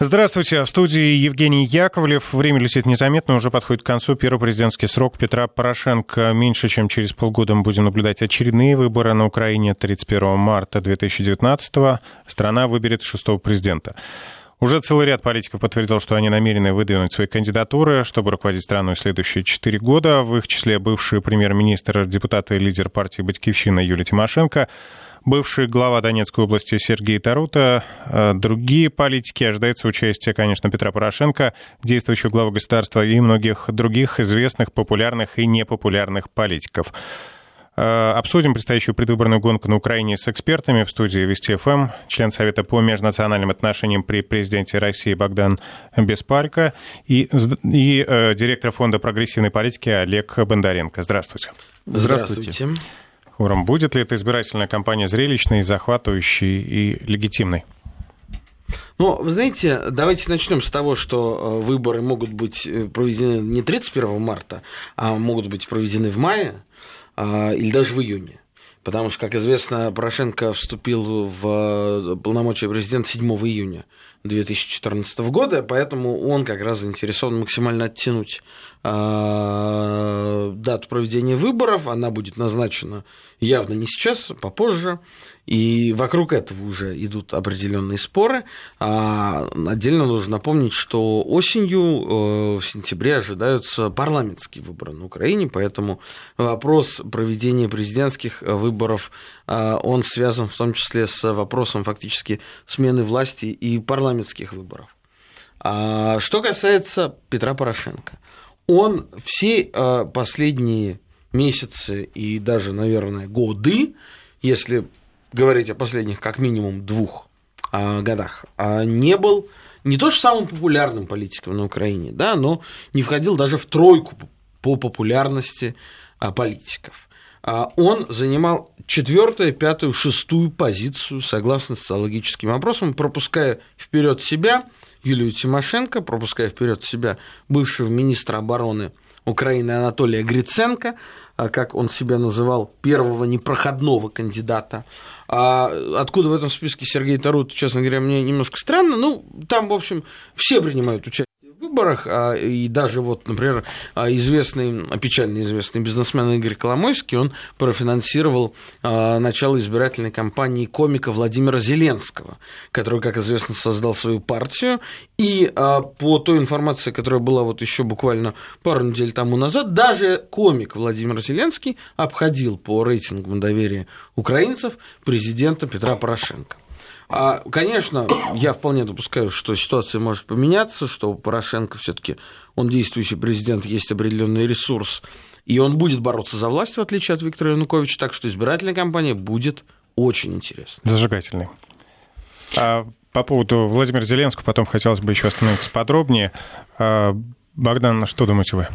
Здравствуйте, в студии Евгений Яковлев. Время летит незаметно, уже подходит к концу первый президентский срок Петра Порошенко. Меньше чем через полгода мы будем наблюдать очередные выборы на Украине 31 марта 2019 -го. Страна выберет шестого президента. Уже целый ряд политиков подтвердил, что они намерены выдвинуть свои кандидатуры, чтобы руководить страной следующие четыре года. В их числе бывший премьер-министр, депутат и лидер партии «Батькивщина» Юлия Тимошенко – бывший глава Донецкой области Сергей Тарута. Э, другие политики ожидается участие, конечно, Петра Порошенко, действующего главы государства, и многих других известных, популярных и непопулярных политиков. Э, обсудим предстоящую предвыборную гонку на Украине с экспертами в студии Вести ФМ, член Совета по межнациональным отношениям при президенте России Богдан Беспалько и, и э, директор Фонда прогрессивной политики Олег Бондаренко. Здравствуйте. Здравствуйте. Здравствуйте. Хурам, будет ли эта избирательная кампания зрелищной, захватывающей и легитимной? Ну, вы знаете, давайте начнем с того, что э, выборы могут быть э, проведены не 31 марта, а могут быть проведены в мае а, или даже в июне. Потому что, как известно, Порошенко вступил в э, полномочия президента 7 июня 2014 года, поэтому он как раз заинтересован максимально оттянуть дату проведения выборов. Она будет назначена явно не сейчас, а попозже. И вокруг этого уже идут определенные споры. А отдельно нужно напомнить, что осенью, э, в сентябре, ожидаются парламентские выборы на Украине, поэтому вопрос проведения президентских выборов, э, он связан в том числе с вопросом фактически смены власти и парламентских выборов. А что касается Петра Порошенко, он все э, последние месяцы и даже, наверное, годы, если говорить о последних как минимум двух а, годах, а не был не то что самым популярным политиком на Украине, да, но не входил даже в тройку по популярности а, политиков. Он занимал четвертую, пятую, шестую позицию согласно социологическим опросам, пропуская вперед себя Юлию Тимошенко, пропуская вперед себя бывшего министра обороны Украины Анатолия Гриценко, а, как он себя называл, первого непроходного кандидата. А откуда в этом списке Сергей Тарут, честно говоря, мне немножко странно. Ну, там, в общем, все принимают участие выборах, а, и даже вот, например, а, известный, печально известный бизнесмен Игорь Коломойский, он профинансировал а, начало избирательной кампании комика Владимира Зеленского, который, как известно, создал свою партию, и по той информации, которая была вот еще буквально пару недель тому назад, даже комик Владимир Зеленский обходил по рейтингу доверия украинцев президента Петра Порошенко. А, конечно, я вполне допускаю, что ситуация может поменяться, что у Порошенко все-таки он действующий президент, есть определенный ресурс, и он будет бороться за власть, в отличие от Виктора Януковича, так что избирательная кампания будет очень интересной. Зажигательной. А по поводу Владимира Зеленского потом хотелось бы еще остановиться подробнее. А, Богдан, что думаете вы?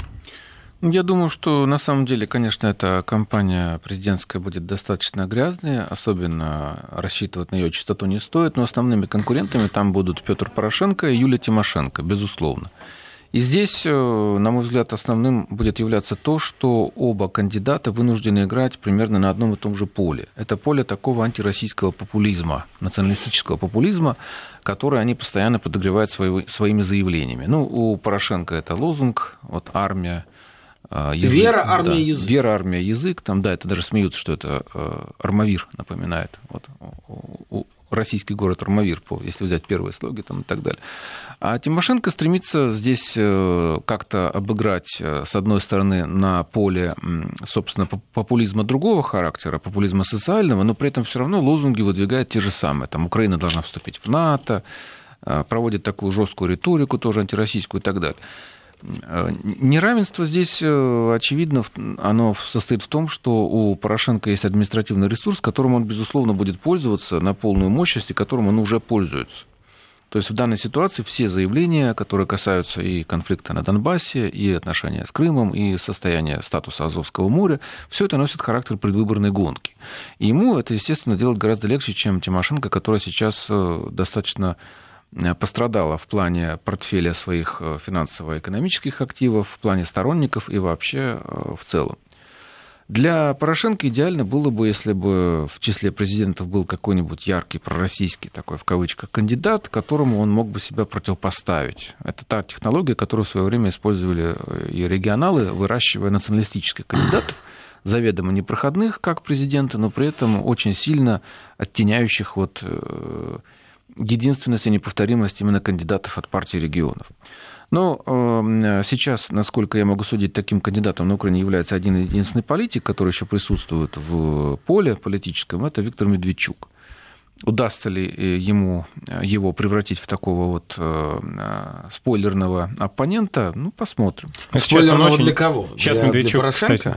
Я думаю, что на самом деле, конечно, эта кампания президентская будет достаточно грязной, особенно рассчитывать на ее чистоту не стоит, но основными конкурентами там будут Петр Порошенко и Юлия Тимошенко, безусловно. И здесь, э, на мой взгляд, основным будет являться то, что оба кандидата вынуждены играть примерно на одном и том же поле. Это поле такого антироссийского популизма, националистического популизма, который они постоянно подогревают своими заявлениями. Ну, у Порошенко это лозунг, вот армия, язык. Вера, армия, да. язык. Вера, армия, язык. Там, да, это даже смеются, что это э, Армавир напоминает. Вот, российский город Армавир, если взять первые слоги там, и так далее. А Тимошенко стремится здесь э, как-то обыграть, э, с одной стороны, на поле, собственно, популизма другого характера, популизма социального, но при этом все равно лозунги выдвигает те же самые. Там Украина должна вступить в НАТО, проводит такую жесткую риторику, тоже антироссийскую и так далее. Э, неравенство здесь, э, очевидно, оно состоит в том, что у Порошенко есть административный ресурс, которым он, безусловно, будет пользоваться на полную мощность, и которым он уже пользуется. То есть в данной ситуации все заявления, которые касаются и конфликта на Донбассе, и отношения с Крымом, и состояния статуса Азовского моря, все это носит характер предвыборной гонки. И ему это, естественно, делать гораздо легче, чем Тимошенко, которая сейчас э, достаточно пострадала в плане портфеля своих э, финансово-экономических активов, в плане сторонников и вообще э, в целом. Для Порошенко идеально было бы, если бы в числе президентов был какой-нибудь яркий пророссийский такой, в кавычках, кандидат, которому он мог бы себя противопоставить. Это та технология, которую в свое время использовали э, и регионалы, выращивая националистических кандидатов, заведомо непроходных, как президенты, но при этом очень сильно оттеняющих вот э, единственность и неповторимость именно кандидатов от партии регионов. Но э, сейчас, насколько я могу судить, таким кандидатом на Украине является один единственный политик, который еще присутствует в поле политическом, это Виктор Медведчук. Удастся ли э, ему его превратить в такого вот э, спойлерного оппонента, ну, посмотрим. Спойлерного для кого? Сейчас для, Медведчук, для кстати,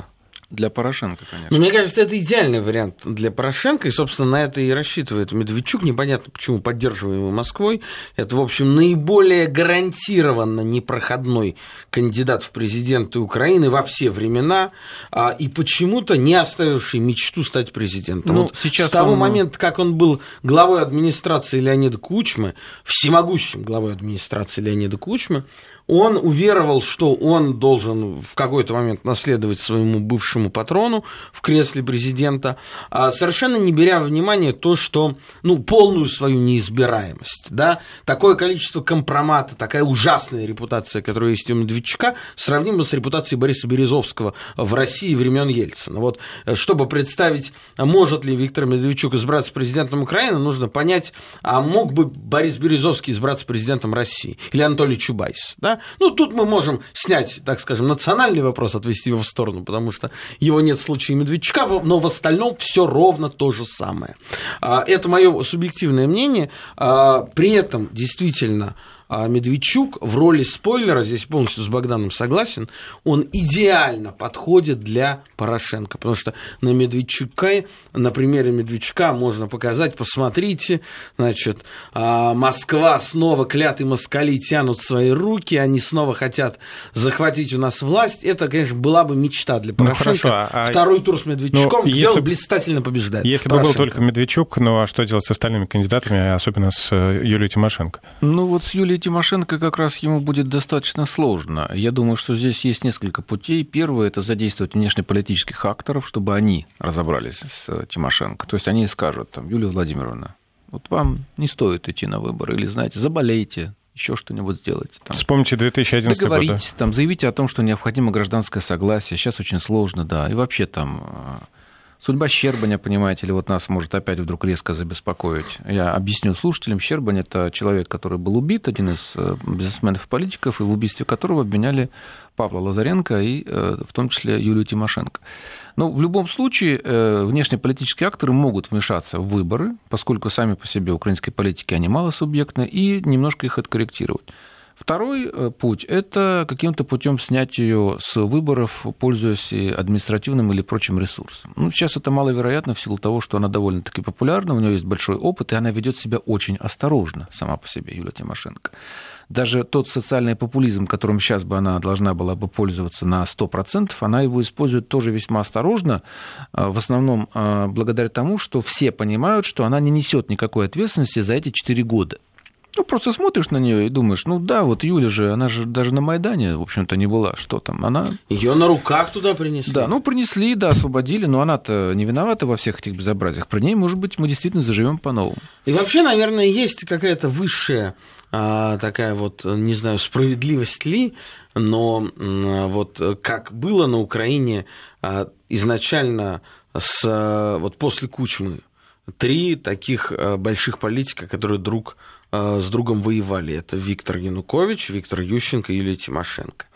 для Порошенко, конечно. Но мне кажется, это идеальный вариант для Порошенко, и, собственно, на это и рассчитывает Медведчук. Непонятно, почему поддерживаемый Москвой. Это, в общем, наиболее гарантированно непроходной кандидат в президенты Украины во все времена, а, и почему-то не оставивший мечту стать президентом. Ну, вот сейчас с того он... момента, как он был главой администрации Леонида Кучмы, всемогущим главой администрации Леонида Кучмы, он уверовал, что он должен в какой-то момент наследовать своему бывшему патрону в кресле президента, а совершенно не беря во внимание то, что, ну, полную свою неизбираемость, да, такое количество компромата, такая ужасная репутация, которая есть у Медведчука, сравнима с репутацией Бориса Березовского в России времен Ельцина. Вот, э, чтобы представить, может ли Виктор Медведчук избраться президентом Украины, нужно понять, а мог бы Борис Березовский избраться президентом России или Анатолий Чубайс, да, ну, тут мы можем снять, так скажем, национальный вопрос, отвести его в сторону, потому что его нет в случае Медведчука, но в остальном все ровно то же самое. А, это мое субъективное мнение. А, при этом действительно а Медведчук в роли спойлера, здесь полностью с Богданом согласен, он идеально подходит для Порошенко, потому что на Медведчука, на примере Медведчука можно показать, посмотрите, значит, а, Москва снова клятые москали тянут свои руки, они снова хотят захватить у нас власть. Это, конечно, была бы мечта для ну, Порошенко. Ну, хорошо, а... Второй тур с Медведчуком, ну, где если... он блистательно побеждает. Если Порошенко. бы был только Медведчук, ну а что делать с остальными кандидатами, особенно с э, Юлией Тимошенко? Ну вот с Юлией Тимошенко как раз ему будет достаточно сложно. Я думаю, что здесь есть несколько путей. Первое – это задействовать внешнеполитических акторов, чтобы они разобрались с Тимошенко. То есть они скажут, там, Юлия Владимировна, вот вам не стоит идти на выборы, или, знаете, заболейте, еще что-нибудь сделать. Там, Вспомните 2011 договоритесь, год. Да? Там, заявите о том, что необходимо гражданское согласие. Сейчас очень сложно, да. И вообще там Судьба Щербаня, понимаете, или вот нас может опять вдруг резко забеспокоить. Я объясню слушателям. Щербань – это человек, который был убит, один из э, бизнесменов и политиков, и в убийстве которого обвиняли Павла Лазаренко и э, в том числе Юлию Тимошенко. Но ну, в любом случае э, внешнеполитические акторы могут вмешаться в выборы, поскольку сами по себе украинской политики они малосубъектны, и немножко их откорректировать. Второй э, путь – это каким-то путем снять ее с выборов, пользуясь административным или прочим ресурсом. Ну, сейчас это маловероятно в силу того, что она довольно-таки популярна, у нее есть большой опыт, и она ведет себя очень осторожно сама по себе, Юлия Тимошенко. Даже тот социальный популизм, которым сейчас бы она должна была бы пользоваться на 100%, она его использует тоже весьма осторожно, э, в основном э, благодаря тому, что все понимают, что она не несет никакой ответственности за эти 4 года. Ну, просто смотришь на нее и думаешь, ну да, вот Юля же, она же даже на Майдане, в общем-то, не была. Что там? Она. Ее на руках туда принесли. Да, ну принесли, да, освободили, но она-то не виновата во всех этих безобразиях. Про ней, может быть, мы действительно заживем по-новому. И вообще, наверное, есть какая-то высшая а, такая вот, не знаю, справедливость ли, но вот как было на Украине а, изначально с, вот после Кучмы, три таких а, больших политика, которые друг с другом воевали. Это Виктор Янукович, Виктор Ющенко и Юлия Тимошенко.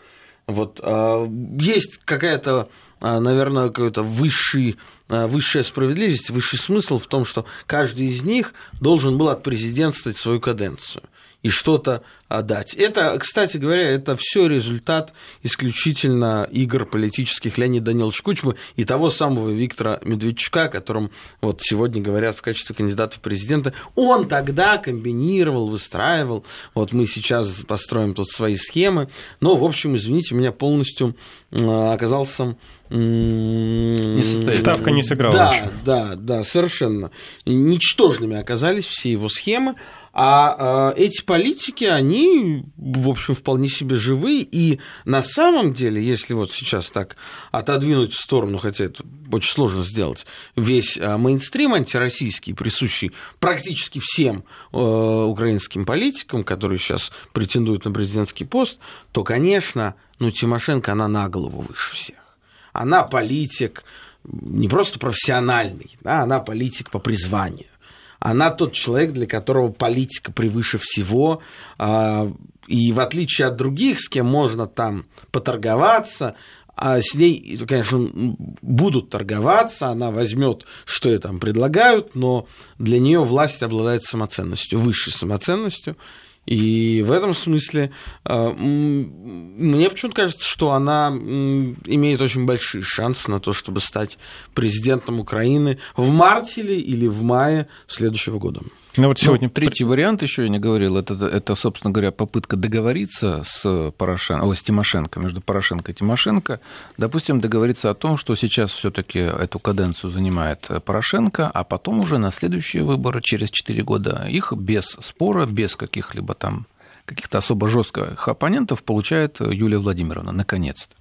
Вот э, есть какая-то, э, наверное, какая-то высший, высшая справедливость, высший смысл в том, что каждый из них должен был отпрезидентствовать свою каденцию и что-то отдать. Это, кстати говоря, это все результат исключительно игр политических Леонида Даниловича Кучмы и того самого Виктора Медведчука, о котором вот сегодня говорят в качестве кандидата в президенты. Он тогда комбинировал, выстраивал. Вот мы сейчас построим тут свои схемы. Но, в общем, извините, меня полностью оказался не Ставка не сыграла. Да, да, да, совершенно. Ничтожными оказались все его схемы. А э, эти политики, они, в общем, вполне себе живы. И на самом деле, если вот сейчас так отодвинуть в сторону, хотя это очень сложно сделать, весь э, мейнстрим антироссийский, присущий практически всем э, украинским политикам, которые сейчас претендуют на президентский пост, то, конечно, ну, Тимошенко, она на голову выше всех. Она политик не просто профессиональный, да, она политик по призванию она тот человек, для которого политика превыше всего, а, и в отличие от других, с кем можно там поторговаться, а с ней, конечно, будут торговаться, она возьмет, что ей там предлагают, но для нее власть обладает самоценностью, высшей самоценностью, и в этом смысле а, мне почему-то кажется, что она имеет очень большие шансы на то, чтобы стать президентом Украины в марте или в мае следующего года. Ну, вот сегодня ну, третий вариант еще я не говорил, это, это, собственно говоря, попытка договориться с, Порошен... О, с Тимошенко, между Порошенко и Тимошенко. Допустим, договориться о том, что сейчас все таки эту каденцию занимает Порошенко, а потом уже на следующие выборы через 4 года их без спора, без каких-либо там каких-то особо жестких оппонентов получает Юлия Владимировна, наконец-то.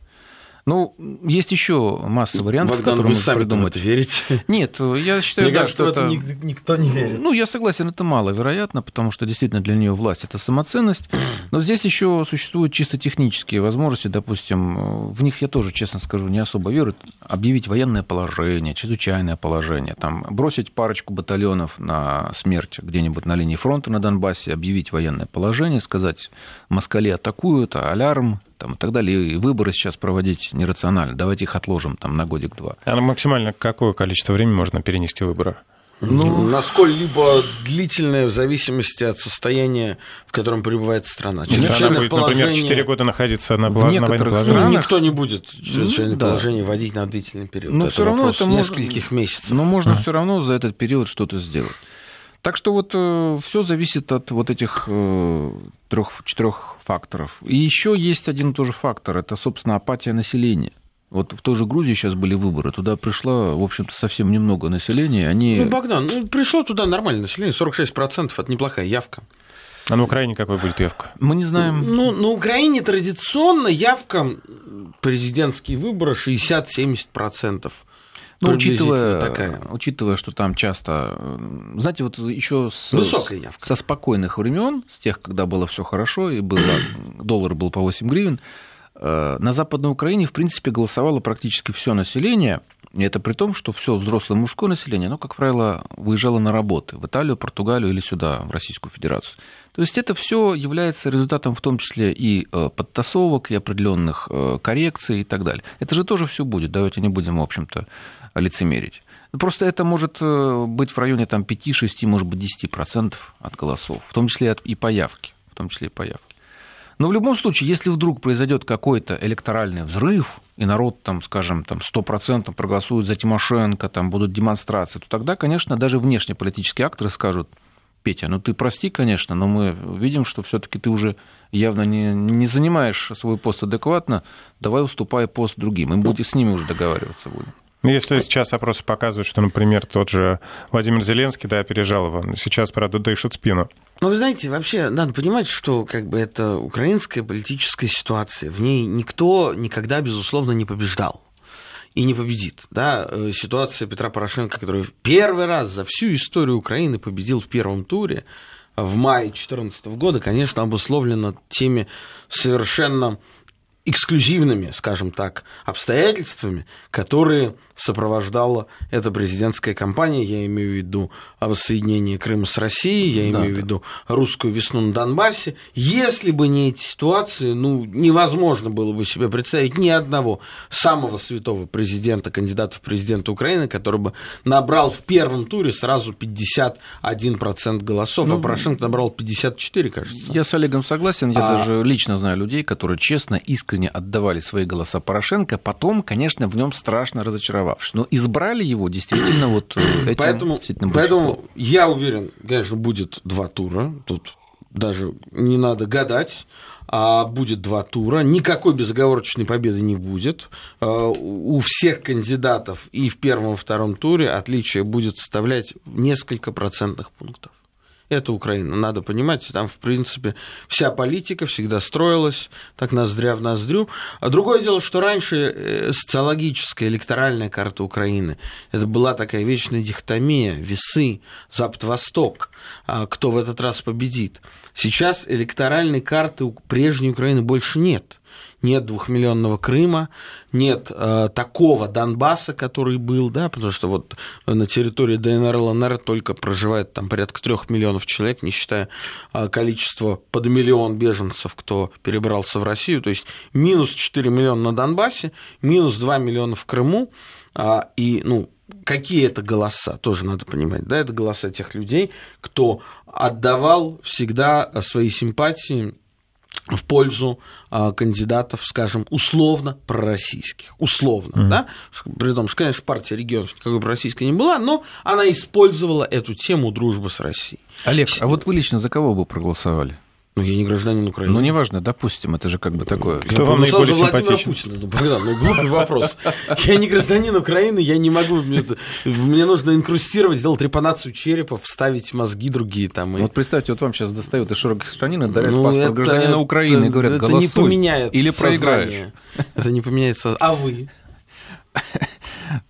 Ну, есть еще масса вариантов, Богдан, которые вы сами придумать. верите? Нет, я считаю, Мне да, кажется, что это... никто не верит. Ну, я согласен, это маловероятно, потому что действительно для нее власть это самоценность. Но здесь еще существуют чисто технические возможности, допустим, в них я тоже, честно скажу, не особо верю. Объявить военное положение, чрезвычайное положение, там, бросить парочку батальонов на смерть где-нибудь на линии фронта на Донбассе, объявить военное положение, сказать, москали атакуют, алярм, там, и так далее. И выборы сейчас проводить нерационально. Давайте их отложим там, на годик-два. А максимально какое количество времени можно перенести выборы? Ну, насколько-либо длительное в зависимости от состояния, в котором пребывает страна. Страна будет, положение... например, 4 года находиться на, в некоторых военном странах... Никто не будет чрезвычайное ну, да. положение вводить на длительный период. Но все равно это нескольких можно... месяцев. Но можно а. все равно за этот период что-то сделать. Так что вот э, все зависит от вот этих э, трех-четырех факторов. И еще есть один тоже фактор, это, собственно, апатия населения. Вот в той же Грузии сейчас были выборы, туда пришло, в общем-то, совсем немного населения. Они... Ну, Богдан, ну, пришло туда нормальное население, 46%, это неплохая явка. А на Украине какой будет явка? Мы не знаем. Ну, на Украине традиционно явка президентские выборы 60-70%. Ну, учитывая, такая. учитывая, что там часто, знаете, вот еще с, Высокая явка. со спокойных времен, с тех, когда было все хорошо и было, доллар был по 8 гривен, э, на Западной Украине, в принципе, голосовало практически все население, и это при том, что все взрослое мужское население, оно, как правило, выезжало на работы в Италию, Португалию или сюда, в Российскую Федерацию. То есть это все является результатом в том числе и э, подтасовок, и определенных э, коррекций и так далее. Это же тоже все будет, давайте не будем, в общем-то, лицемерить. Просто это может э, быть в районе там, 5-6, может быть, 10% от голосов, в том числе и по явке. В том числе и по явке. Но в любом случае, если вдруг произойдет какой-то электоральный взрыв, и народ, там, скажем, там, 100% проголосует за Тимошенко, там будут демонстрации, то тогда, конечно, даже внешнеполитические акторы скажут, Петя, ну ты прости, конечно, но мы видим, что все-таки ты уже явно не, не занимаешь свой пост адекватно, давай уступай пост другим. И будем с ними уже договариваться будем. Ну, если сейчас опросы показывают, что, например, тот же Владимир Зеленский, да, опережал его, сейчас, правда, дышит спину. Ну, вы знаете, вообще надо понимать, что как бы это украинская политическая ситуация. В ней никто никогда, безусловно, не побеждал и не победит. Да? Э, ситуация Петра Порошенко, который первый раз за всю историю Украины победил в первом туре в мае 2014 года, конечно, обусловлена теми совершенно эксклюзивными, скажем так, обстоятельствами, которые сопровождала эта президентская кампания, я имею в виду воссоединение Крыма с Россией, я имею да, в виду русскую весну на Донбассе. Если бы не эти ситуации, ну, невозможно было бы себе представить ни одного самого святого президента, кандидата в президенты Украины, который бы набрал в первом туре сразу 51% голосов, а ну, а Порошенко набрал 54, кажется. Я с Олегом согласен, я а... даже лично знаю людей, которые честно, искренне отдавали свои голоса Порошенко, потом, конечно, в нем страшно разочаровавшись. Но избрали его действительно вот э, этим Поэтому, поэтому я уверен, конечно, будет два тура. Тут даже не надо гадать а будет два тура, никакой безоговорочной победы не будет. А, у всех кандидатов и в первом, и втором туре отличие будет составлять несколько процентных пунктов. Это Украина, надо понимать, там, в принципе, вся политика всегда строилась так ноздря в ноздрю. А другое дело, что раньше э, социологическая электоральная карта Украины, это была такая вечная дихотомия, весы, Запад-Восток, а кто в этот раз победит. Сейчас электоральной карты прежней Украины больше нет нет двухмиллионного Крыма, нет э, такого Донбасса, который был, да, потому что вот на территории ДНР, ЛНР только проживает там порядка трех миллионов человек, не считая э, количество под миллион беженцев, кто перебрался в Россию, то есть минус 4 миллиона на Донбассе, минус 2 миллиона в Крыму, э, и, ну, Какие это голоса, тоже надо понимать. Да, это голоса тех людей, кто отдавал всегда свои симпатии в пользу а, кандидатов, скажем, условно пророссийских. Условно, mm-hmm. да? При том, что, конечно, партия регионов никакой пророссийской не была, но она использовала эту тему дружбы с Россией. Олег, а вот вы лично за кого бы проголосовали? Ну, я не гражданин Украины. Ну, неважно, допустим, это же как бы такое... Кто я вам наиболее за Владимира Путина. Ну, Богдан, ну, глупый вопрос. Я не гражданин Украины, я не могу... Мне нужно инкрустировать, сделать репанацию черепа, вставить мозги другие там. Вот представьте, вот вам сейчас достают из широкой штанины, дарят ну, паспорт гражданина Украины и говорят, голосуй. Это не поменяет или проиграешь. Это не поменяется. А вы?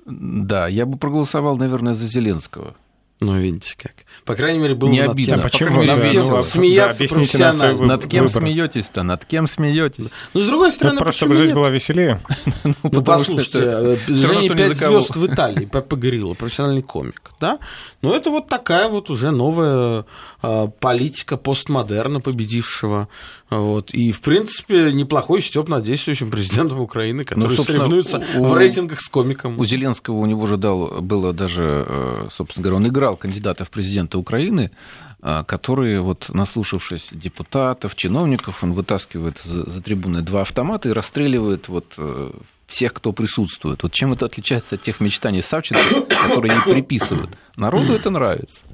Да, я бы проголосовал, наверное, за Зеленского. Ну, видите как. По крайней мере, было не над обидно. Кем, почему над кем да, смеяться да, профессионально. Над кем смеетесь-то? Над кем смеетесь? Ну, с другой стороны, ну, просто чтобы жизнь была веселее. ну, ну послушайте, э, Женя пять звезд в Италии, Пеппа Грилла, профессиональный комик, да? Ну, это вот такая вот уже новая а, политика постмодерна победившего. Вот. И, в принципе, неплохой Степ над действующим президентом Украины, который ну, соревнуется у, в рейтингах с комиком. У Зеленского у него же дал, было даже, э, собственно говоря, он играл кандидата в президенты Украины, а, которые, вот, наслушавшись депутатов, чиновников, он вытаскивает за, за трибуны два автомата и расстреливает вот э, всех, кто присутствует. Вот чем это отличается от тех мечтаний Савченко, которые не приписывают? Народу это нравится.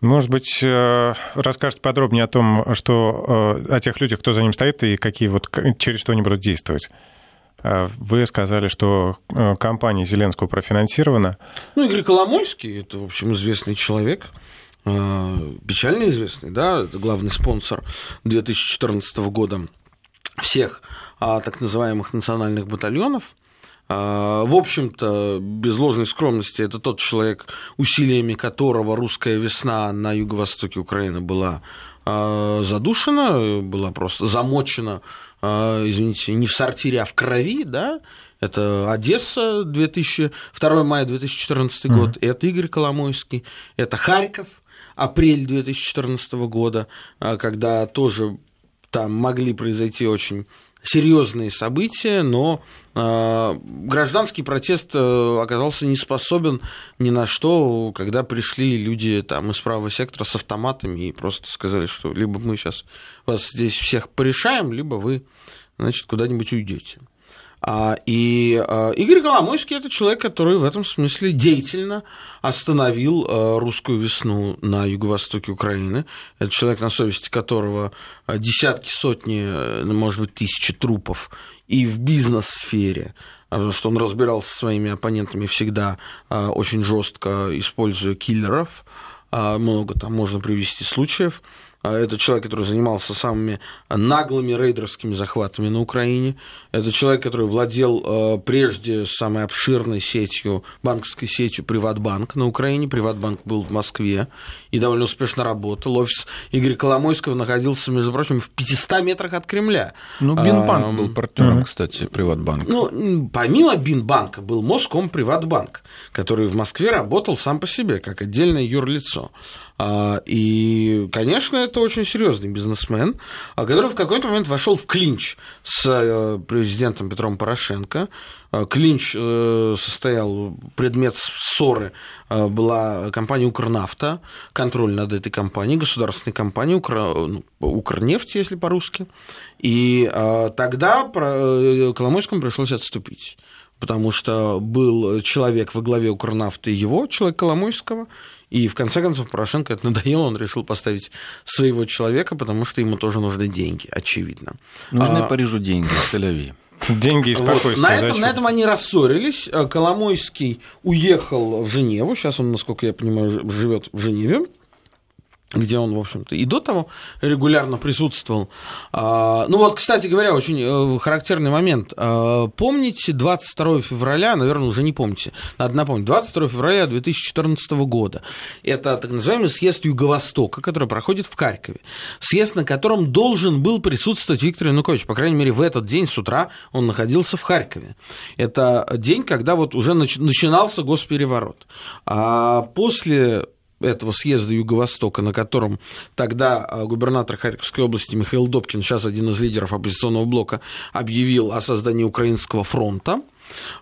Может быть, э, расскажет подробнее о том, что э, о тех людях, кто за ним стоит и какие вот через что они будут действовать. Э, вы сказали, что компания Зеленского профинансирована. Ну, Игорь Коломойский, это, в общем, известный человек, печально известный, да, это главный спонсор 2014 года всех так называемых национальных батальонов. А, в общем-то, без ложной скромности, это тот человек, усилиями которого русская весна на юго-востоке Украины была а, задушена, была просто замочена, а, извините, не в сортире, а в крови, да, это Одесса, 2000, 2 мая 2014 mm-hmm. год, это Игорь Коломойский, это Харьков, апрель 2014 года, когда тоже там могли произойти очень серьезные события, но э, гражданский протест э, оказался не способен ни на что, когда пришли люди там, из правого сектора с автоматами и просто сказали, что либо мы сейчас вас здесь всех порешаем, либо вы значит, куда-нибудь уйдете. А, и а, Игорь Коломойский – это человек, который в этом смысле деятельно остановил а, русскую весну на юго-востоке Украины. Это человек, на совести которого десятки, сотни, может быть, тысячи трупов и в бизнес-сфере, потому что он разбирался со своими оппонентами всегда очень жестко, используя киллеров. Много там можно привести случаев. А это человек, который занимался самыми наглыми рейдерскими захватами на Украине. Это человек, который владел э, прежде самой обширной сетью, банковской сетью Приватбанк на Украине. Приватбанк был в Москве и довольно успешно работал. Офис Игоря Коломойского находился, между прочим, в 500 метрах от Кремля. Ну, Бинбанк а, был партнером, кстати, Приватбанка. Ну, помимо Бинбанка был Моском Приватбанк, который в Москве работал сам по себе, как отдельное юрлицо. А, и, конечно, это очень серьезный бизнесмен, а, который в какой-то момент вошел в клинч с э, президентом Петром Порошенко. А, клинч э, состоял, предмет ссоры была компания «Укрнафта», контроль над этой компанией, государственной компанией Укр... Ну, «Укрнефть», если по-русски. И тогда э, Коломойскому пришлось отступить потому что был человек во главе Укрнафты его, человек Коломойского, и в конце концов Порошенко это надоело, он решил поставить своего человека, потому что ему тоже нужны деньги, очевидно. Нужны а... Парижу деньги, Тель-Авив. Деньги и спокойствие. Вот. На, этом, на этом они рассорились. А Коломойский уехал в Женеву. Сейчас он, насколько я понимаю, живет в Женеве. Где он, в общем-то, и до того регулярно присутствовал. А, ну вот, кстати говоря, очень э, характерный момент. А, помните 22 февраля, наверное, уже не помните, надо напомнить, 22 февраля 2014 года. Это так называемый съезд Юго-Востока, который проходит в Харькове. Съезд, на котором должен был присутствовать Виктор Янукович. По крайней мере, в этот день с утра он находился в Харькове. Это день, когда вот уже начинался госпереворот. А после этого съезда Юго-Востока, на котором тогда а, губернатор Харьковской области Михаил Добкин, сейчас один из лидеров оппозиционного блока, объявил о создании Украинского фронта –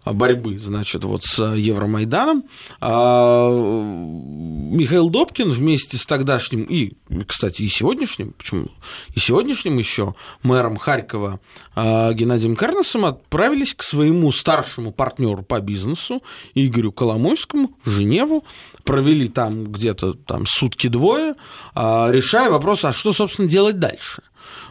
борьбы, значит, вот с Евромайданом. А Михаил Добкин вместе с тогдашним и, кстати, и сегодняшним, почему и сегодняшним еще мэром Харькова а, Геннадием Карносом отправились к своему старшему партнеру по бизнесу Игорю Коломойскому в Женеву, провели там где-то там сутки-двое, а, решая вопрос, а что, собственно, делать дальше.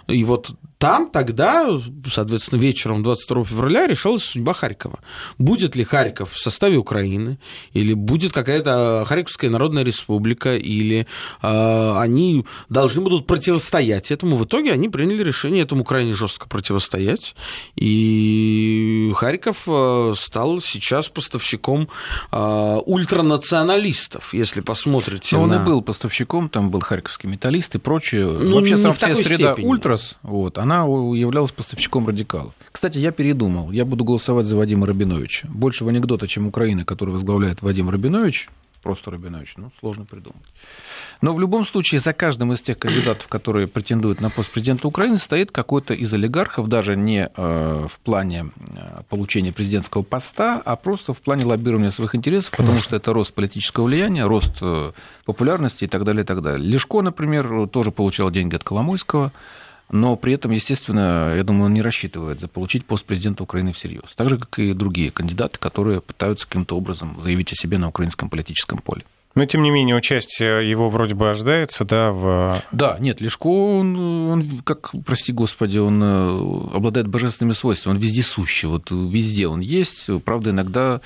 И вот там тогда, соответственно, вечером 22 февраля решалась судьба Харькова. Будет ли Харьков в составе Украины, или будет какая-то Харьковская Народная Республика, или э, они должны будут противостоять этому. В итоге они приняли решение этому крайне жестко противостоять, и Харьков э, стал сейчас поставщиком э, ультранационалистов, если посмотрите. Но на... он и был поставщиком, там был харьковский металлист и прочее. Ну, Вообще, сам вся среда степени. ультрас, вот, она она являлась поставщиком радикалов. Кстати, я передумал. Я буду голосовать за Вадима Рабиновича. Больше в анекдота, чем Украина, которую возглавляет Вадим Рабинович, просто Рабинович, ну, сложно придумать. Но в любом случае за каждым из тех кандидатов, которые претендуют на пост президента Украины, стоит какой-то из олигархов, даже не э, в плане э, получения президентского поста, а просто в плане лоббирования своих интересов, потому что это рост политического влияния, рост э, популярности и так далее, и так далее. Лешко, например, тоже получал деньги от Коломойского, но при этом, естественно, я думаю, он не рассчитывает заполучить пост президента Украины всерьез. Так же, как и другие кандидаты, которые пытаются каким-то образом заявить о себе на украинском политическом поле. Но, тем не менее, участие его вроде бы ожидается, да, в... Да, нет, Лешко, он, он как, прости господи, он э, обладает божественными свойствами, он вездесущий, вот везде он есть, правда, иногда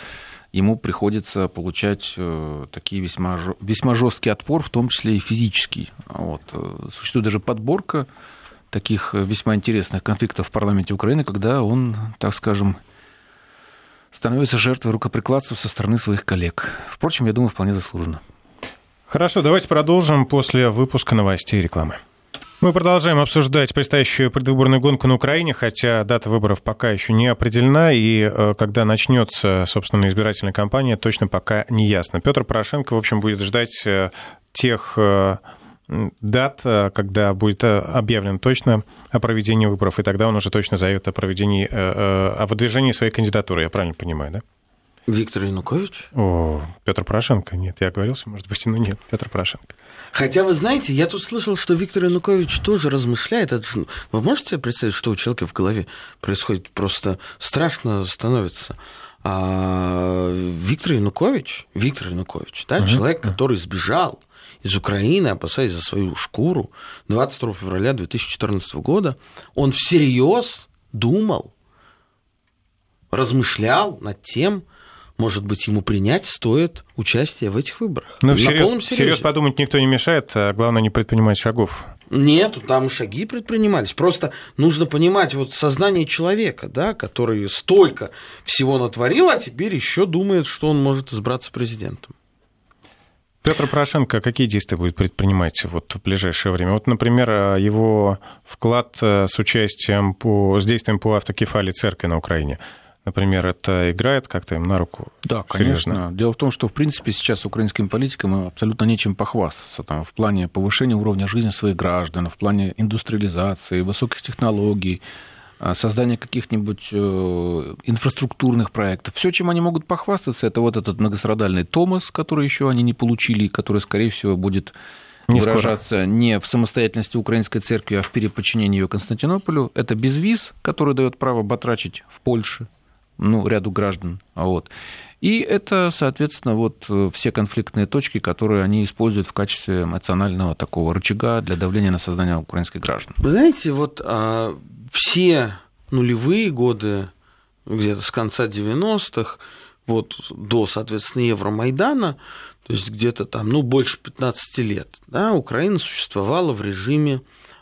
ему приходится получать э, такие весьма, весьма жесткий отпор, в том числе и физический. Вот. Э, существует даже подборка таких э, весьма интересных конфликтов в парламенте Украины, когда он, так скажем, становится жертвой рукоприкладства со стороны своих коллег. Впрочем, я думаю, вполне заслуженно. Хорошо, давайте продолжим после выпуска новостей и рекламы. Мы продолжаем обсуждать предстоящую предвыборную гонку на Украине, хотя дата выборов пока еще не определена, и э, когда начнется, собственно, избирательная кампания, точно пока не ясно. Петр Порошенко, в общем, будет ждать э, тех дат, э, когда будет э, объявлено точно о проведении выборов, и тогда он уже точно заявит о проведении, э, о выдвижении своей кандидатуры, я правильно понимаю, да? Виктор Янукович? О, Петр Порошенко. Нет, я оговорился, может быть, но нет, Петр Порошенко. Хотя, вы знаете, я тут слышал, что Виктор Янукович тоже размышляет. Вы можете себе представить, что у человека в голове происходит? Просто страшно становится. А Виктор Янукович, Виктор Янукович, да, uh-huh. человек, который сбежал из Украины, опасаясь за свою шкуру, 22 февраля 2014 года, он всерьез думал, размышлял над тем, может быть, ему принять стоит участие в этих выборах. Ну, всерьез, всерьез подумать никто не мешает, а главное не предпринимать шагов. Нет, там шаги предпринимались. Просто нужно понимать вот сознание человека, да, который столько всего натворил, а теперь еще думает, что он может избраться президентом. Петр Порошенко какие действия будет предпринимать вот в ближайшее время? Вот, например, его вклад э, с участием по, с действием по автокефалии церкви на Украине. Например, это играет как-то им на руку? Да, конечно. Серьезно? Дело в том, что, в принципе, сейчас украинским политикам абсолютно нечем похвастаться там, в плане повышения уровня жизни своих граждан, в плане индустриализации, высоких технологий, создание каких-нибудь э, инфраструктурных проектов. Все, чем они могут похвастаться, это вот этот многострадальный Томас, который еще они не получили, который, скорее всего, будет не выражаться скоро. не в самостоятельности украинской церкви, а в переподчинении ее Константинополю. Это безвиз, который дает право батрачить в Польше, ну, ряду граждан. Вот. И это, соответственно, вот э, все конфликтные точки, которые они используют в качестве эмоционального такого рычага для давления на сознание украинских граждан. Вы знаете, вот а, все нулевые годы, где-то с конца 90-х, вот до, соответственно, Евромайдана, то есть где-то там, ну, больше 15 лет, да, Украина существовала в режиме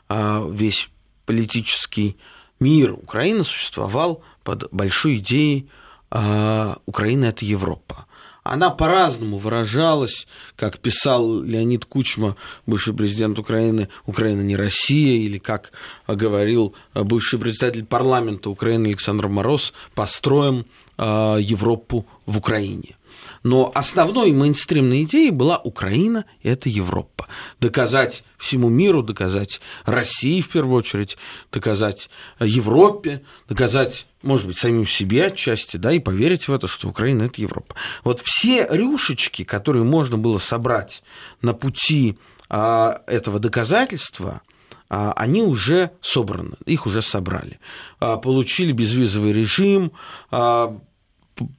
а, весь политический мир Украины существовал под большой идеей Украина это Европа. Она по-разному выражалась, как писал Леонид Кучма, бывший президент Украины, Украина не Россия, или как говорил бывший председатель парламента Украины Александр Мороз, построим а, Европу в Украине. Но основной мейнстримной идеей была Украина – это Европа. Доказать всему миру, доказать России в первую очередь, доказать Европе, доказать, может быть, самим себе отчасти, да, и поверить в это, что Украина – это Европа. Вот все рюшечки, которые можно было собрать на пути а, этого доказательства, а, они уже собраны, их уже собрали. А, получили безвизовый режим,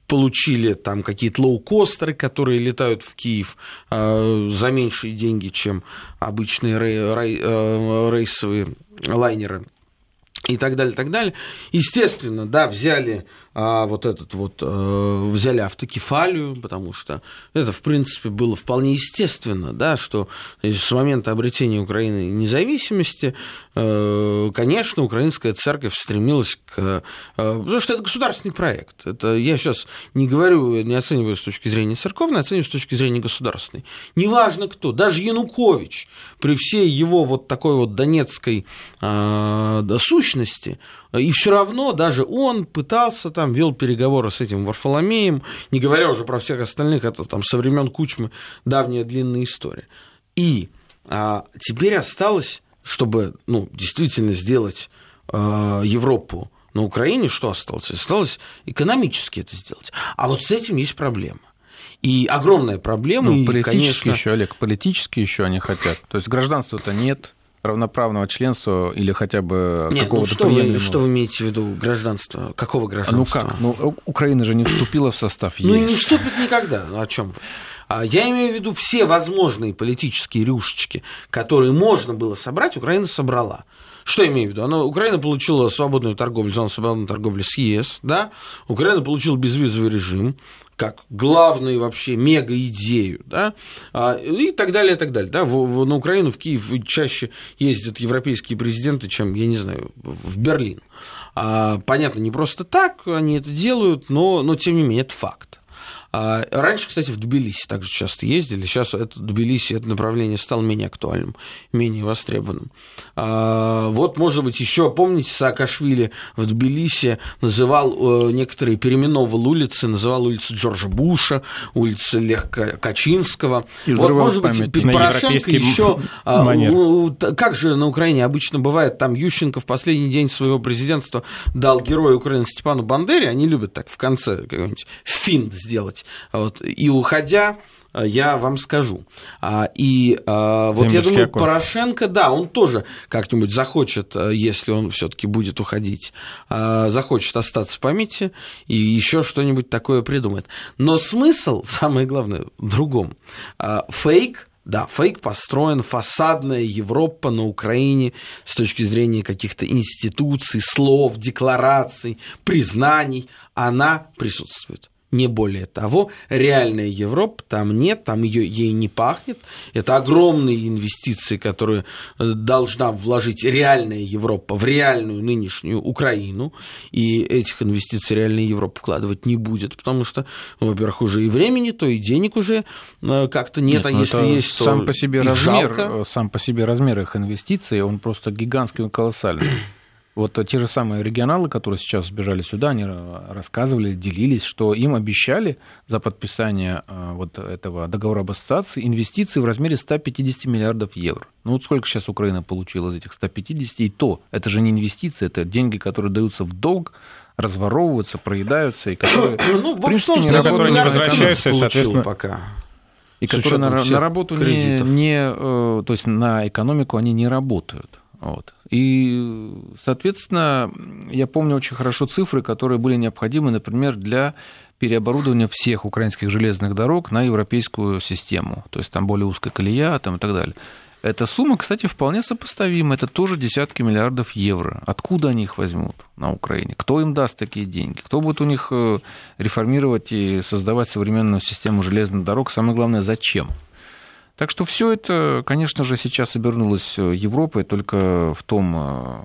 получили там какие-то лоукостеры, которые летают в Киев э, за меньшие деньги, чем обычные э, рейсовые лайнеры и так далее, так далее. Естественно, да, взяли а, вот этот вот, а, взяли автокефалию, потому что это, в принципе, было вполне естественно, да, что с момента обретения Украины независимости, а, конечно, украинская церковь стремилась к... А, потому что это государственный проект. Это я сейчас не говорю, не оцениваю с точки зрения церковной, оцениваю с точки зрения государственной. Неважно кто, даже Янукович, при всей его вот такой вот донецкой а, сущности, и все равно даже он пытался там, вел переговоры с этим Варфоломеем, не говоря уже про всех остальных, это там со времен Кучмы давняя длинная история. И а, теперь осталось, чтобы ну, действительно сделать а, Европу на Украине, что осталось? Осталось экономически это сделать. А вот с этим есть проблема. И огромная проблема. Ну, и, политически конечно... еще, Олег, политически еще они хотят. То есть гражданства-то нет, равноправного членства или хотя бы Нет, какого-то ну что вы, что вы имеете в виду гражданство? Какого гражданства? А ну как? Ну, Украина же не вступила в состав ЕС. Ну не вступит никогда. Ну о чем вы? А я имею в виду все возможные политические рюшечки, которые можно было собрать, Украина собрала. Что я имею в виду? Она, Украина получила свободную торговлю, зону свободной торговли с ЕС, да? Украина получила безвизовый режим, как главную вообще мега-идею, да, а, и так далее, и так далее. Да. В, в, на Украину, в Киев чаще ездят европейские президенты, чем, я не знаю, в Берлин. А, понятно, не просто так они это делают, но, но тем не менее, это факт. А, раньше, кстати, в Тбилиси также часто ездили. Сейчас это Тбилиси, это направление стало менее актуальным, менее востребованным. А, вот, может быть, еще помните, Саакашвили в Тбилиси называл, э, некоторые переименовывал улицы, называл улицы Джорджа Буша, улицы Леха Качинского. И вот, может быть, Порошенко еще... А, как же на Украине обычно бывает, там Ющенко в последний день своего президентства дал герою Украины Степану Бандере, они любят так в конце какой-нибудь финт сделать. Вот. И уходя, э, я вам скажу. А, и а, вот я думаю, аккорд. Порошенко, да, он тоже как-нибудь захочет, э, если он все-таки будет уходить, а, захочет остаться в памяти и еще что-нибудь такое придумает. Но смысл, самое главное, в другом. Фейк да, фейк построен, фасадная Европа на Украине с точки зрения каких-то институций, слов, деклараций, признаний, она присутствует не более того. Реальная Европа там нет, там ее, ей не пахнет. Это огромные инвестиции, которые э, должна вложить реальная Европа в реальную нынешнюю Украину. И этих инвестиций реальная Европа вкладывать не будет, потому что, ну, во-первых, уже и времени, то и денег уже э, как-то нет, нет а ну, если есть, то сам по себе размер, жалко. Сам по себе размер их инвестиций, он просто гигантский, он колоссальный. Вот те же самые регионалы, которые сейчас сбежали сюда, они рассказывали, делились, что им обещали за подписание э, вот этого договора об ассоциации инвестиции в размере 150 миллиардов евро. Ну вот сколько сейчас Украина получила из этих 150, и то, это же не инвестиции, это деньги, которые даются в долг, разворовываются, проедаются, и которые, ну, в принципе, не, которые не возвращаются, и, соответственно, пока. И которые на, на работу не, не, э, то есть на экономику они не работают. Вот. И, соответственно, я помню очень хорошо цифры, которые были необходимы, например, для переоборудования всех украинских железных дорог на европейскую систему. То есть там более узкая колея там, и так далее. Эта сумма, кстати, вполне сопоставима. Это тоже десятки миллиардов евро. Откуда они их возьмут на Украине? Кто им даст такие деньги? Кто будет у них э, реформировать и создавать современную систему железных дорог? Самое главное, зачем? Так что все это, конечно же, сейчас обернулось э, Европой только в том э,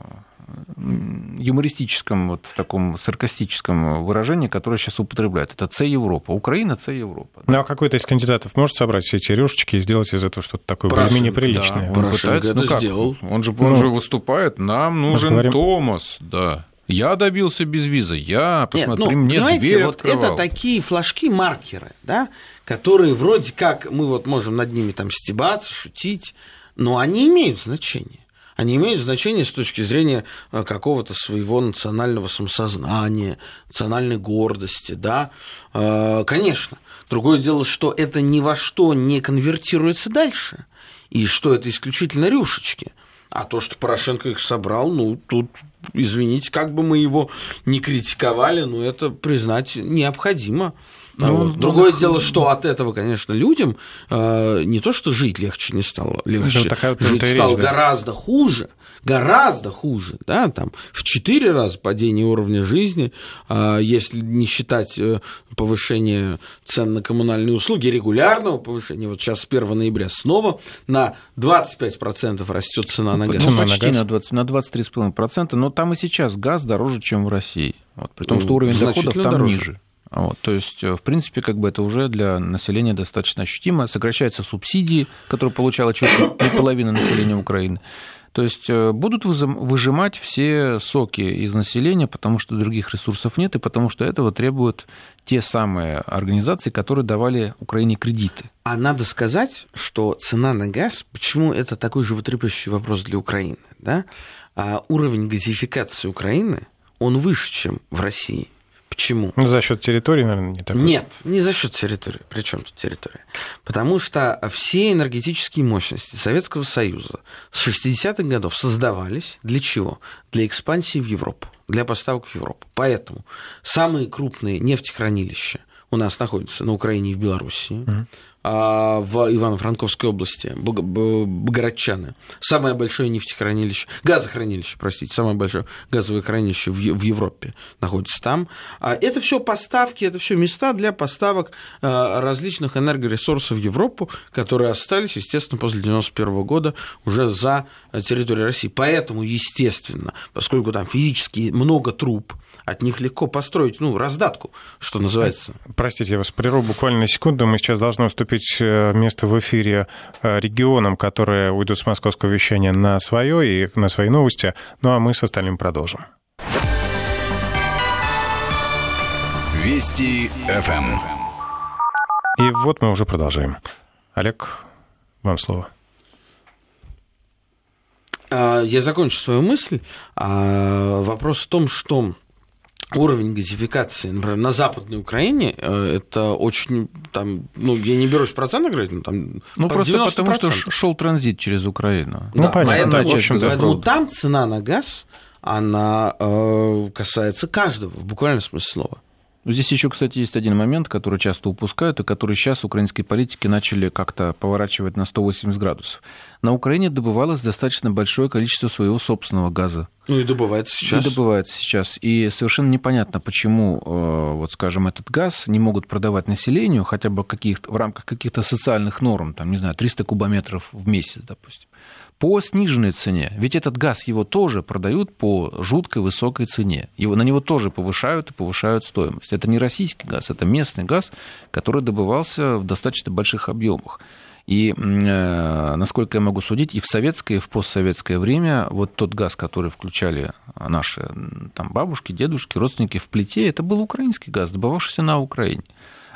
юмористическом, вот в таком саркастическом выражении, которое сейчас употребляют. Это «Це Европа». Украина – «Це Европа». Ну, а какой-то из кандидатов может собрать все эти рюшечки и сделать из этого что-то такое более-менее приличное? Да, он пытается, ну это как? сделал. Он же, Ну, он же выступает, нам нужен говорим- Томас, да. Я добился без визы, я, Нет, посмотри, ну, мне понимаете, дверь вот открывал. это такие флажки-маркеры, да, которые вроде как мы вот можем над ними там стебаться, шутить, но они имеют значение. Они имеют значение с точки зрения э, какого-то своего национального самосознания, национальной гордости, да. Э, Конечно. Другое дело, что это ни во что не конвертируется дальше, и что это исключительно рюшечки. А то, что Порошенко их собрал, ну, тут, извините, как бы мы его не критиковали, но это признать необходимо. Ну, вот. ну, Другое ну, дело, что от этого, конечно, людям э, не то, что жить легче не стало, легче, Да, такая жить стало да. гораздо хуже, гораздо хуже, да, там в четыре раза падение уровня жизни, а, если не считать э, повышение цен на коммунальные услуги, регулярного повышения, вот сейчас с 1 ноября снова на 25% растет цена на газ. Цена Ну, на почти газ. на, 20, на 23,5%, но там и сейчас газ дороже, чем в России. Вот, при том, что Ну, уровень доходов там дороже. ниже. Вот, то есть, э, в принципе, как бы это уже для населения достаточно ощутимо. Сокращаются субсидии, которые получало чуть ли не половина населения Украины. То есть э, будут выжимать все соки из населения, потому что других ресурсов нет, и потому что этого требуют те самые организации, которые давали Украине кредиты. А надо сказать, что цена на газ, почему это такой животрепещущий вопрос для Украины, да? А уровень газификации Украины, он выше, чем в России. Почему? Ну, за счет территории, наверное, не такой. Нет, не за счет территории. Причем тут территория? Потому что все энергетические мощности Советского Союза с 60-х годов создавались для чего? Для экспансии в Европу, для поставок в Европу. Поэтому самые крупные нефтехранилища у нас находятся на Украине и в Белоруссии, а в Ивано-Франковской области, Богородчаны. Самое большое нефтехранилище, газохранилище, простите, самое большое газовое хранилище в Европе находится там. А Это все поставки, это все места для поставок а, различных энергоресурсов в Европу, которые остались, естественно, после 1991 года уже за территорией России. Поэтому, естественно, поскольку там физически много труб, от них легко построить, ну, раздатку, что называется. Простите, я вас прерву буквально на секунду. Мы сейчас должны уступить э, место в эфире э, регионам, которые уйдут с московского вещания на свое и на свои новости. Ну а мы с остальным продолжим. Вести ФМ. И вот мы уже продолжаем. Олег, вам слово. А, Я закончу свою мысль. А, Вопрос в том, что уровень газификации, например, на Западной Украине, э, это очень, там, ну, я не берусь процент говорить, но там Ну, просто потому, что 90%. шел транзит через Украину. Ну, понятно, поэтому, в общем-то, поэтому правда. там цена на газ, она э, касается каждого, в буквальном смысле слова. Здесь еще, кстати, есть один момент, который часто упускают, и который сейчас украинские политики начали как-то поворачивать на 180 градусов. На Украине добывалось достаточно большое количество своего собственного газа. Ну и добывается сейчас. И добывается сейчас. И совершенно непонятно, почему, э, вот скажем, этот газ не могут продавать населению хотя бы каких в рамках каких-то социальных норм, там, не знаю, 300 кубометров в месяц, допустим, по сниженной цене. Ведь этот газ его тоже продают по жуткой высокой цене. Его, на него тоже повышают и повышают стоимость. Это не российский газ, это местный газ, который добывался в достаточно больших объемах. И, э, насколько я могу судить, и в советское, и в постсоветское время вот тот газ, который включали наши там, бабушки, дедушки, родственники в плите, это был украинский газ, добывавшийся на Украине.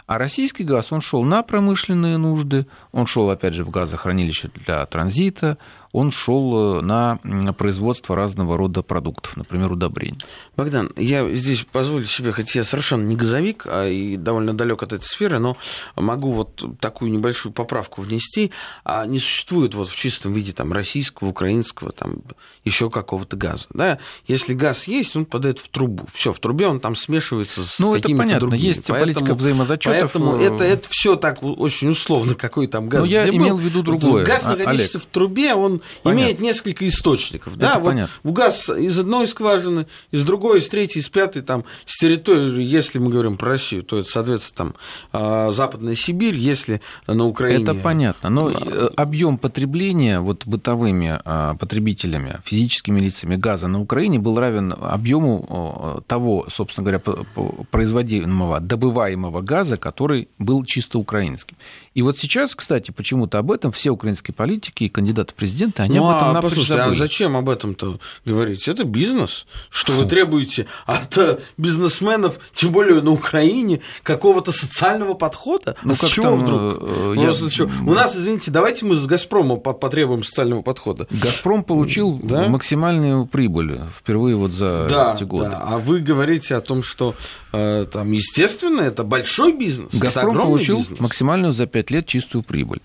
А российский газ, он шел на промышленные нужды, он шел, опять же, в газохранилище для транзита, он шел на производство разного рода продуктов, например, удобрений. Богдан, я здесь позволю себе, хотя я совершенно не газовик, а и довольно далек от этой сферы, но могу вот такую небольшую поправку внести. А не существует вот в чистом виде там российского, украинского, там еще какого-то газа. Да? Если газ есть, он подает в трубу. Все, в трубе он там смешивается с ну, какими-то понятно. другими. Есть поэтому, политика взаимозачетов. Поэтому это, это все так очень условно, какой там газ. Но я имел в виду другое. Газ, а, находящийся Олег. в трубе, он понятно. имеет несколько источников. Это да, понятно. вот газ из одной скважины, из другой, из третьей, из пятой, там, с территории, если мы говорим про Россию, то это, соответственно, там, а, Западная Сибирь, если на Украине... Это понятно, но да. объем потребления вот бытовыми а, потребителями, физическими лицами газа на Украине был равен объему того, собственно говоря, производимого, добываемого газа, который был чисто украинским. И вот сейчас, кстати, почему-то об этом все украинские политики и кандидаты в президенты, они ну, об этом а, послушайте, а зачем об этом-то говорить? Это бизнес. Что вы требуете от э, бизнесменов, тем более на Украине, какого-то социального подхода? Ну, а с чего там, вдруг? Э, я... Просто, У нас, извините, давайте мы с «Газпрома» потребуем социального подхода. «Газпром» получил да? максимальную прибыль впервые вот за да, эти годы. Да, а вы говорите о том, что э, там, естественно, это большой бизнес. «Газпром» получил бизнес. максимальную за 5 5 лет чистую прибыль.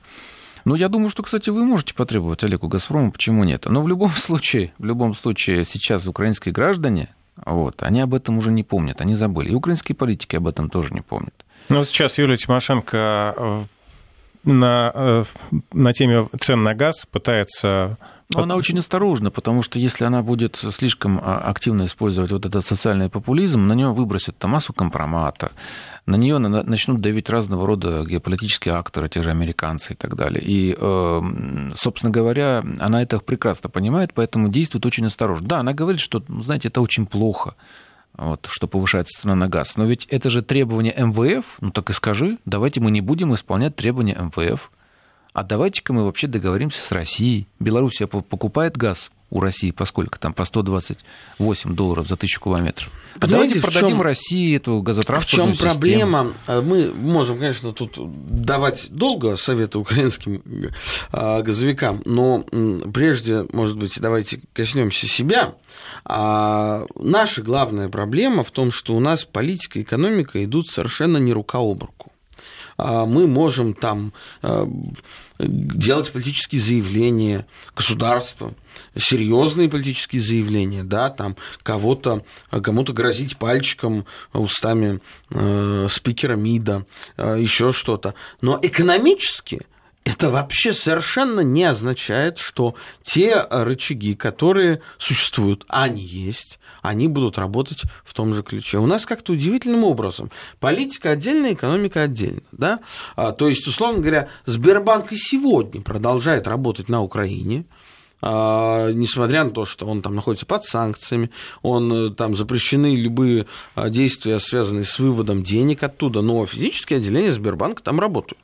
Ну, я думаю, что, кстати, вы можете потребовать Олегу Газпрому, почему нет? Но в любом случае, в любом случае сейчас украинские граждане, вот, они об этом уже не помнят, они забыли. И украинские политики об этом тоже не помнят. Ну, сейчас Юлия Тимошенко э, на, э, на теме цен на газ пытается но она очень осторожна, потому что если она будет слишком а, активно использовать вот этот социальный популизм, на нее выбросят там массу компромата, на нее начнут давить разного рода геополитические акторы, те же американцы и так далее. И, эм, собственно говоря, она это прекрасно понимает, поэтому действует очень осторожно. Да, она говорит, что, ну, знаете, это очень плохо, вот, что повышается цена на газ. Но ведь это же требование МВФ, ну так и скажи, давайте мы не будем исполнять требования МВФ а давайте-ка мы вообще договоримся с Россией. Белоруссия покупает газ у России по сколько там, по 128 долларов за тысячу километров. А давайте продадим чем, России эту газотранспортную В чем проблема? Э, мы можем, конечно, тут давать долго советы украинским э, газовикам, но прежде, может быть, давайте коснемся себя. А наша главная проблема в том, что у нас политика и экономика идут совершенно не рука об руку. А, мы можем там а, делать политические заявления государства, серьезные политические заявления, да, там кого-то, кому-то грозить пальчиком устами э, спикера МИДа, э, еще что-то. Но экономически это вообще совершенно не означает, что те рычаги, которые существуют, они есть, они будут работать в том же ключе. У нас как-то удивительным образом политика отдельно, экономика отдельно. Да? А, то есть, условно говоря, Сбербанк и сегодня продолжает работать на Украине, несмотря на то, что он там находится под санкциями, он э, там запрещены любые а, действия, связанные с выводом денег оттуда, но физические отделения Сбербанка там работают.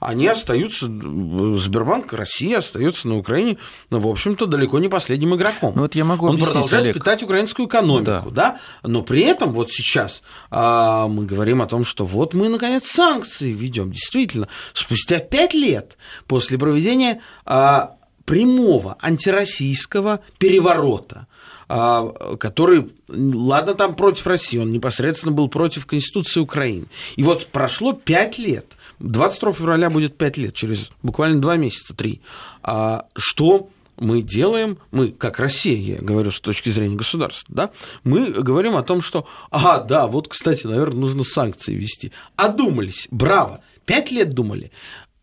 Они остаются, Сбербанк Россия остается на Украине, ну, в общем-то, далеко не последним игроком. Ну, вот я могу Он продолжает Олег. питать украинскую экономику, да. да, но при этом вот сейчас а, мы говорим о том, что вот мы, наконец, санкции ведем. Действительно, спустя пять лет после проведения а, прямого антироссийского переворота, а, который, ладно, там против России, он непосредственно был против Конституции Украины. И вот прошло пять лет, 22 февраля будет пять лет, через буквально два месяца, три. А что мы делаем, мы, как Россия, я говорю с точки зрения государства, да, мы говорим о том, что, ага, да, вот, кстати, наверное, нужно санкции ввести. Одумались, браво, пять лет думали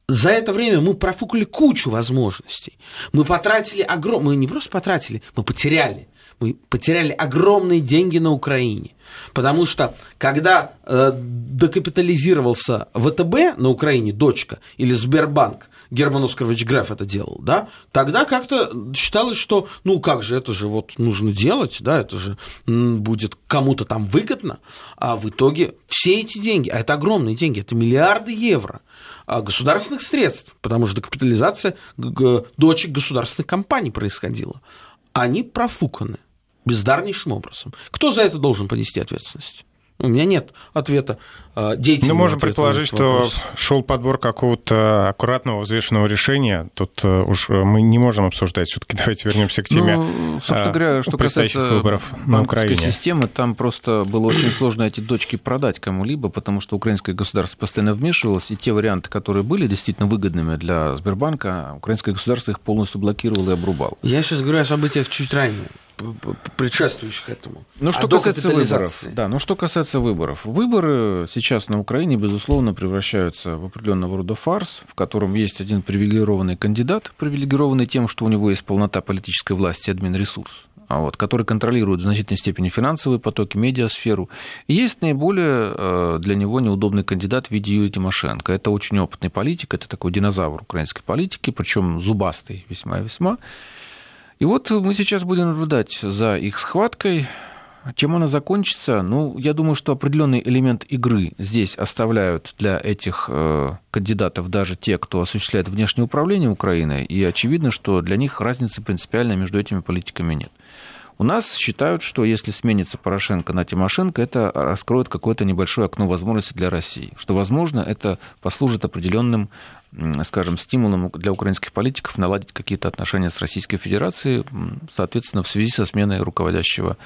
за это время мы профукали кучу возможностей. Мы потратили огромные, мы не просто потратили, мы потеряли. Мы потеряли огромные деньги на Украине. Потому что, когда э, докапитализировался ВТБ на Украине, дочка, или Сбербанк, Герман Оскарович Граф это делал, да, тогда как-то считалось, что, ну, как же, это же вот нужно делать, да, это же будет кому-то там выгодно, а в итоге все эти деньги, а это огромные деньги, это миллиарды евро, а, государственных средств, потому что капитализация дочек государственных компаний происходила, они профуканы бездарнейшим образом. Кто за это должен понести ответственность? У меня нет ответа а, деятельного. Мы можем предположить, что шел подбор какого-то аккуратного, взвешенного решения. Тут э, уж мы не можем обсуждать. Все-таки давайте вернемся к теме ну, собственно говоря, что касается выборов на Украине. системы, там просто было очень сложно эти дочки продать кому-либо, потому что украинское государство постоянно вмешивалось, и те варианты, которые были действительно выгодными для Сбербанка, украинское государство их полностью блокировало и обрубало. Я сейчас говорю о событиях чуть ранее предшествующих этому. Ну, что а касается выборов, да, ну, что касается выборов. Выборы сейчас на Украине, безусловно, превращаются в определенного рода фарс, в котором есть один привилегированный кандидат, привилегированный тем, что у него есть полнота политической власти и админ-ресурс, а вот, который контролирует в значительной степени финансовые потоки, медиасферу. И есть наиболее э, для него неудобный кандидат в виде Юрия Тимошенко. Это очень опытный политик, это такой динозавр украинской политики, причем зубастый весьма-весьма. И вот мы сейчас будем наблюдать за их схваткой. Чем она закончится? Ну, я думаю, что определенный элемент игры здесь оставляют для этих э, кандидатов даже те, кто осуществляет внешнее управление Украиной, и очевидно, что для них разницы принципиальной между этими политиками нет. У нас считают, что если сменится Порошенко на Тимошенко, это раскроет какое-то небольшое окно возможностей для России. Что, возможно, это послужит определенным, скажем, стимулом для украинских политиков наладить какие-то отношения с Российской Федерацией, соответственно, в связи со сменой руководящего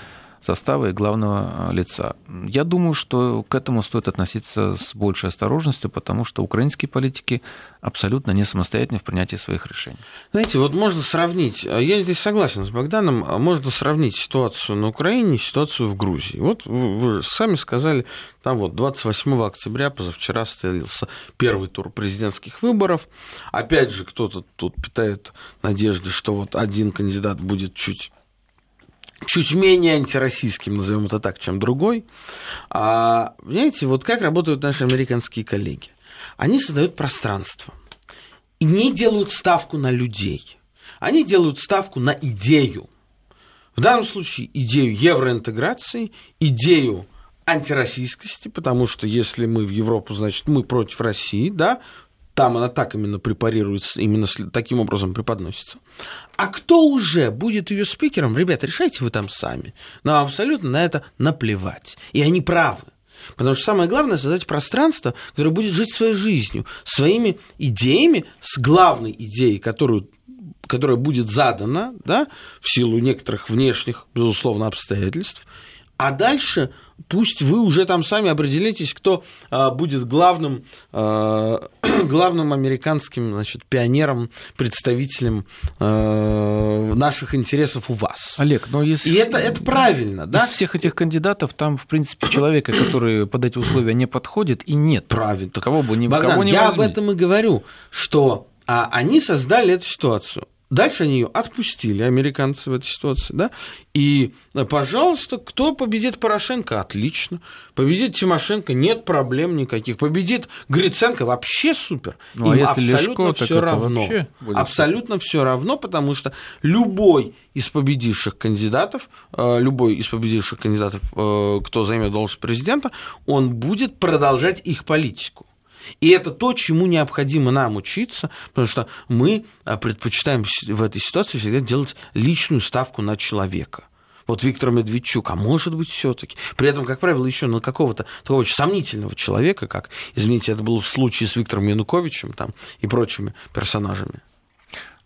состава и главного а, лица. Я думаю, что к этому стоит относиться с большей осторожностью, потому что украинские политики абсолютно не самостоятельны в принятии своих решений. Знаете, вот можно сравнить, а я здесь согласен с Богданом, а можно сравнить ситуацию на Украине и ситуацию в Грузии. Вот вы сами сказали, там вот 28 октября позавчера состоялся первый тур президентских выборов. Опять же, кто-то тут питает надежды, что вот один кандидат будет чуть чуть менее антироссийским, назовем это так, чем другой. А, знаете, вот как работают наши американские коллеги? Они создают пространство и не делают ставку на людей. Они делают ставку на идею. В данном случае идею евроинтеграции, идею антироссийскости, потому что если мы в Европу, значит, мы против России, да, там она так именно препарируется, именно таким образом преподносится. А кто уже будет ее спикером, ребята, решайте вы там сами. Нам абсолютно на это наплевать. И они правы. Потому что самое главное создать пространство, которое будет жить своей жизнью, своими идеями, с главной идеей, которую которая будет задана да, в силу некоторых внешних, безусловно, обстоятельств, а дальше пусть вы уже там сами определитесь, кто а, будет главным, а, главным американским значит, пионером, представителем а, наших интересов у вас. Олег, но если... И это, это правильно, да? Из всех этих кандидатов там, в принципе, человека, который под эти условия не подходит, и нет. Правильно. Кого бы ни, Богдан, кого не я возьми. об этом и говорю, что они создали эту ситуацию. Дальше они ее отпустили, американцы в этой ситуации, да, и, пожалуйста, кто победит Порошенко, отлично, победит Тимошенко, нет проблем никаких, победит Гриценко, вообще супер, ну, а им если абсолютно все равно, абсолютно все равно, потому что любой из победивших кандидатов, э, любой из победивших кандидатов, э, кто займет должность президента, он будет продолжать их политику. И это то, чему необходимо нам учиться, потому что мы а, предпочитаем в этой ситуации всегда делать личную ставку на человека. Вот Виктор Медведчук, а может быть все-таки. При этом, как правило, еще на какого-то такого очень сомнительного человека, как, извините, это было в случае с Виктором Януковичем там, и прочими персонажами.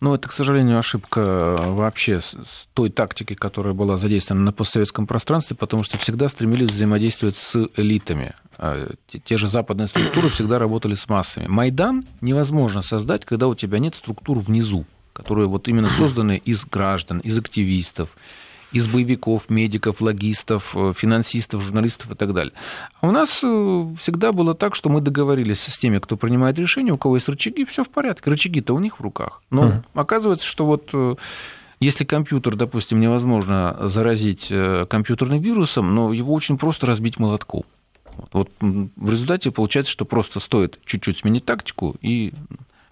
Ну, это, к сожалению, ошибка э, вообще с той тактики, которая была задействована на постсоветском пространстве, потому что всегда стремились взаимодействовать с элитами. А, те же западные структуры всегда работали с массами. Майдан невозможно создать, когда у тебя нет структур внизу, которые вот именно созданы из граждан, из активистов, из боевиков, медиков, логистов, э, финансистов, журналистов и так далее. А у нас э, всегда было так, что мы договорились с теми, кто принимает решения, у кого есть рычаги, все в порядке. Рычаги-то у них в руках. Но mm. оказывается, что вот э, если компьютер, допустим, невозможно заразить компьютерным вирусом, но его очень просто разбить молотком. Вот в результате получается, что просто стоит чуть-чуть сменить тактику, и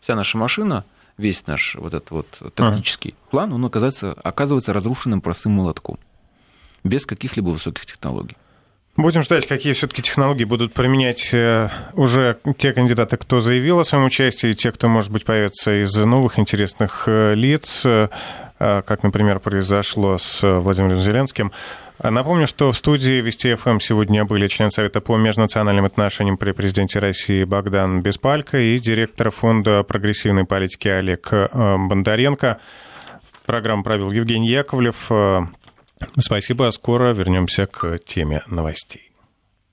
вся наша машина весь наш вот этот вот тактический а. план, он оказывается, оказывается разрушенным простым молотком, без каких-либо высоких технологий. Будем ждать, какие все-таки технологии будут применять э, уже те кандидаты, кто заявил о своем участии, и те, кто, может быть, появится из новых интересных э, лиц, э, как, например, произошло с Владимиром Зеленским. Напомню, что в студии Вести ФМ сегодня были член Совета по межнациональным отношениям при президенте России Богдан Беспалько и директор Фонда прогрессивной политики Олег э, Бондаренко. Программу провел Евгений Яковлев. Спасибо, скоро вернемся к теме новостей.